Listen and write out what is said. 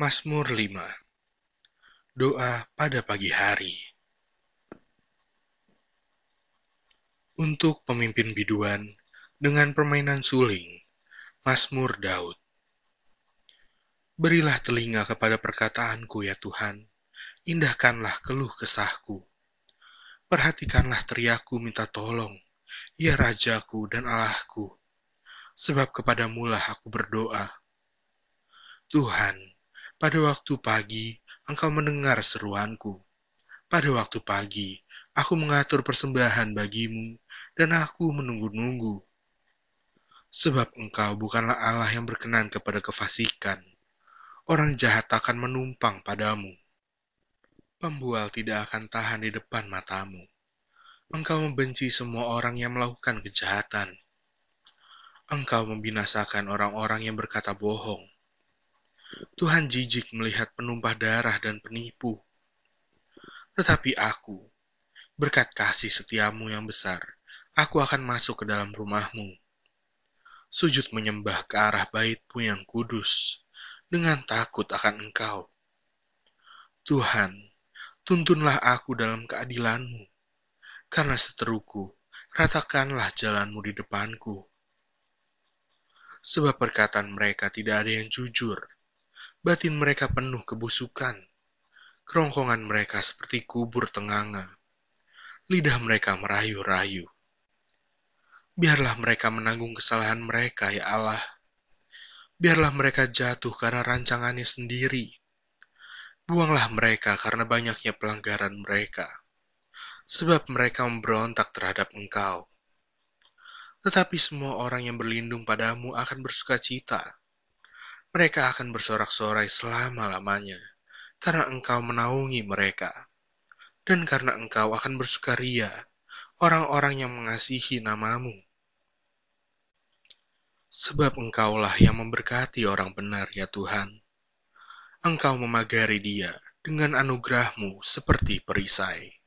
Mazmur 5 Doa pada pagi hari Untuk pemimpin biduan dengan permainan suling, Mazmur Daud. Berilah telinga kepada perkataanku ya Tuhan, indahkanlah keluh kesahku. Perhatikanlah teriakku minta tolong, ya Rajaku dan Allahku, sebab kepadamulah aku berdoa. Tuhan, pada waktu pagi, engkau mendengar seruanku. Pada waktu pagi, aku mengatur persembahan bagimu, dan aku menunggu-nunggu. Sebab engkau bukanlah Allah yang berkenan kepada kefasikan. Orang jahat akan menumpang padamu. Pembual tidak akan tahan di depan matamu. Engkau membenci semua orang yang melakukan kejahatan. Engkau membinasakan orang-orang yang berkata bohong Tuhan jijik melihat penumpah darah dan penipu. Tetapi aku, berkat kasih setiamu yang besar, aku akan masuk ke dalam rumahmu. Sujud menyembah ke arah baitmu yang kudus, dengan takut akan engkau. Tuhan, tuntunlah aku dalam keadilanmu, karena seteruku, ratakanlah jalanmu di depanku. Sebab perkataan mereka tidak ada yang jujur, Batin mereka penuh kebusukan. Kerongkongan mereka seperti kubur tenganga. Lidah mereka merayu-rayu. Biarlah mereka menanggung kesalahan mereka, ya Allah. Biarlah mereka jatuh karena rancangannya sendiri. Buanglah mereka karena banyaknya pelanggaran mereka. Sebab mereka memberontak terhadap engkau. Tetapi semua orang yang berlindung padamu akan bersuka cita mereka akan bersorak-sorai selama-lamanya, karena engkau menaungi mereka. Dan karena engkau akan bersukaria, orang-orang yang mengasihi namamu. Sebab engkaulah yang memberkati orang benar, ya Tuhan. Engkau memagari dia dengan anugerahmu seperti perisai.